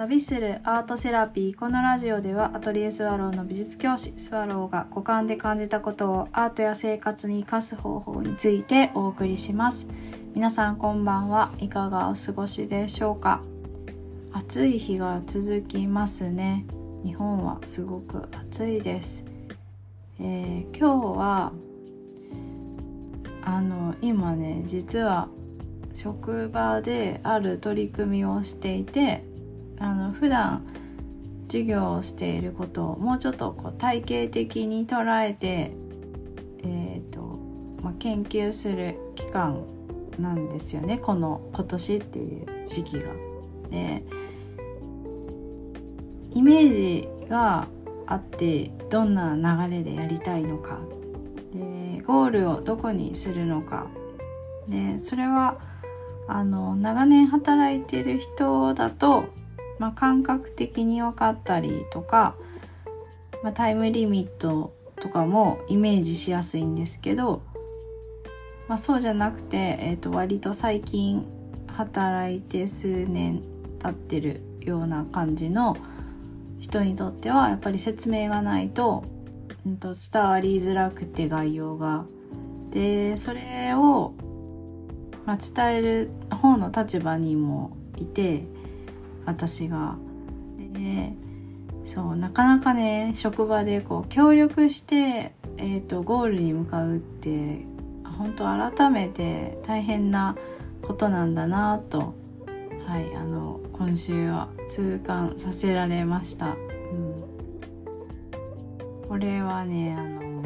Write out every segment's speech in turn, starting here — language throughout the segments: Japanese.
旅するアートセラピーこのラジオではアトリエスワローの美術教師スワローが五感で感じたことをアートや生活に生かす方法についてお送りします。皆さんこんばんは。いかがお過ごしでしょうか？暑い日が続きますね。日本はすごく暑いです、えー、今日はあの今ね実は職場である取り組みをしていてあの普段授業をしていることをもうちょっとこう体系的に捉えて、えーとまあ、研究する期間なんですよね。この今年っていう時期が。でイメージがあってどんな流れでやりたいのか。でゴールをどこにするのか。でそれはあの長年働いてる人だと、まあ、感覚的に分かったりとか、まあ、タイムリミットとかもイメージしやすいんですけど、まあ、そうじゃなくて、えー、と割と最近働いて数年経ってるような感じの人にとってはやっぱり説明がないと,、うん、と伝わりづらくて概要が。でそれをまあ、伝える方の立場にもいて私が。でそうなかなかね職場でこう協力して、えーと、ゴールに向かうって本当改めて大変なことなんだなと、はい、あの今週は痛感させられました。うん、これはねあの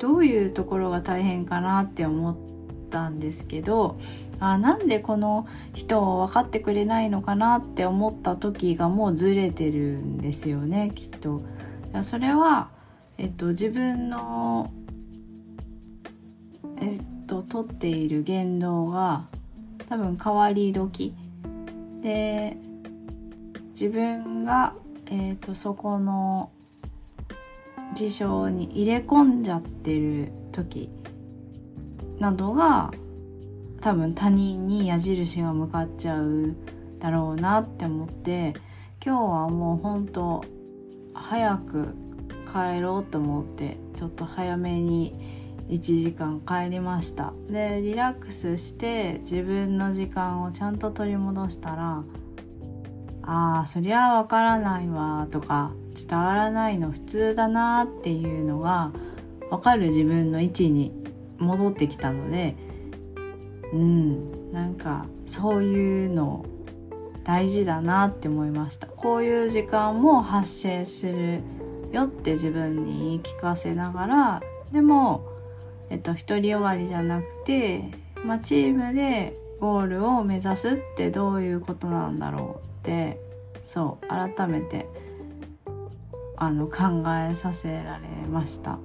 どういうところが大変かなって思ってったんですけどあなんでこの人を分かってくれないのかなって思った時がもうずれてるんですよねきっと。それは、えっと、自分の、えっと、取っている言動が多分変わり時で自分が、えっと、そこの事象に入れ込んじゃってる時などが多分他人に矢印が向かっちゃうだろうなって思って今日はもうほんと早く帰ろうと思ってちょっと早めに1時間帰りました。でリラックスして自分の時間をちゃんと取り戻したらああそりゃわからないわとか伝わらないの普通だなっていうのがわかる自分の位置に戻ってきたのでうんなんかそういうの大事だなって思いましたこういう時間も発生するよって自分に言い聞かせながらでもえっと独りよがりじゃなくて、まあ、チームでゴールを目指すってどういうことなんだろうってそう改めてあの考えさせられました。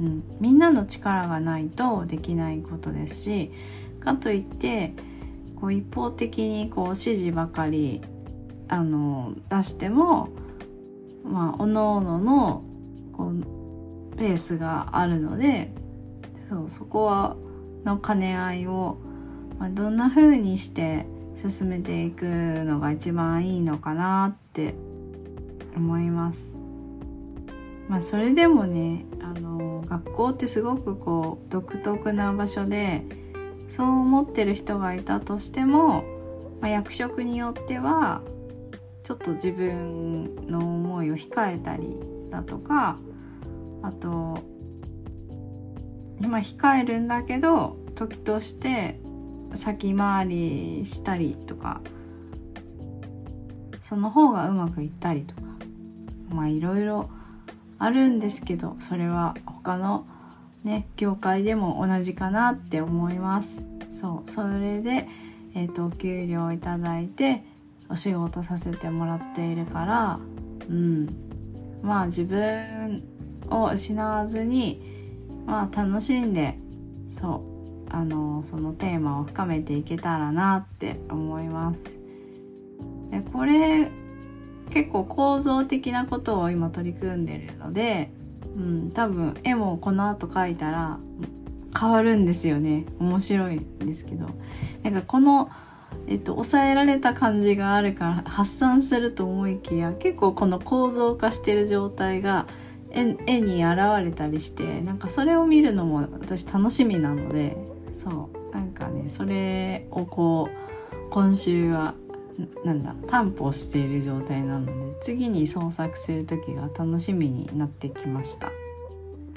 うん、みんなの力がないとできないことですしかといってこう一方的にこう指示ばかりあの出してもまあおのおののこうペースがあるのでそうそこはの兼ね合いを、まあ、どんな風にして進めていくのが一番いいのかなって思います。まあそれでもねあの学校ってすごくこう独特な場所でそう思ってる人がいたとしても、まあ、役職によってはちょっと自分の思いを控えたりだとかあと今控えるんだけど時として先回りしたりとかその方がうまくいったりとかまあいろいろあるんですけどそれは他のね業界でも同じかなって思います。そうそれで、えーと、お給料をいただいてお仕事させてもらっているからうん。まあ自分を失わずにまあ楽しんでそうあのそのテーマを深めていけたらなって思います。でこれ結構構造的なことを今取り組んでるので、うん、多分絵もこの後描いたら変わるんですよね。面白いんですけど。なんかこのえっと、抑えられた感じがあるから発散すると思いきや結構この構造化してる状態が絵絵に現れたりしてなんかそれを見るのも私楽しみなのでそう。なんかねそれをこう今週はなんだ担保している状態なので次に創作する時が楽しみになってきました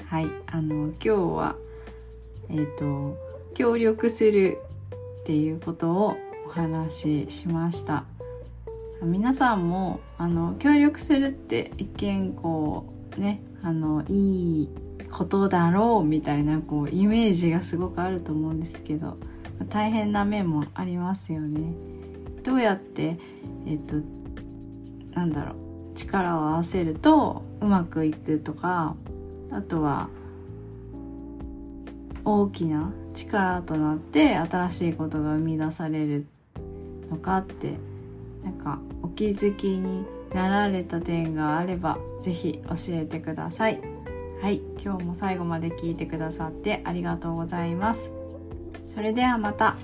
はいあの今日はえっ、ー、と協力するっていうことをお話ししました皆さんもあの協力するって一見こうねあのいいことだろうみたいなこうイメージがすごくあると思うんですけど大変な面もありますよね。どうやってえっとなんだろう力を合わせるとうまくいくとかあとは大きな力となって新しいことが生み出されるのかってなんかお気づきになられた点があれば是非教えてください。はい、今日も最後まで聞いてくださってありがとうございます。それではまた。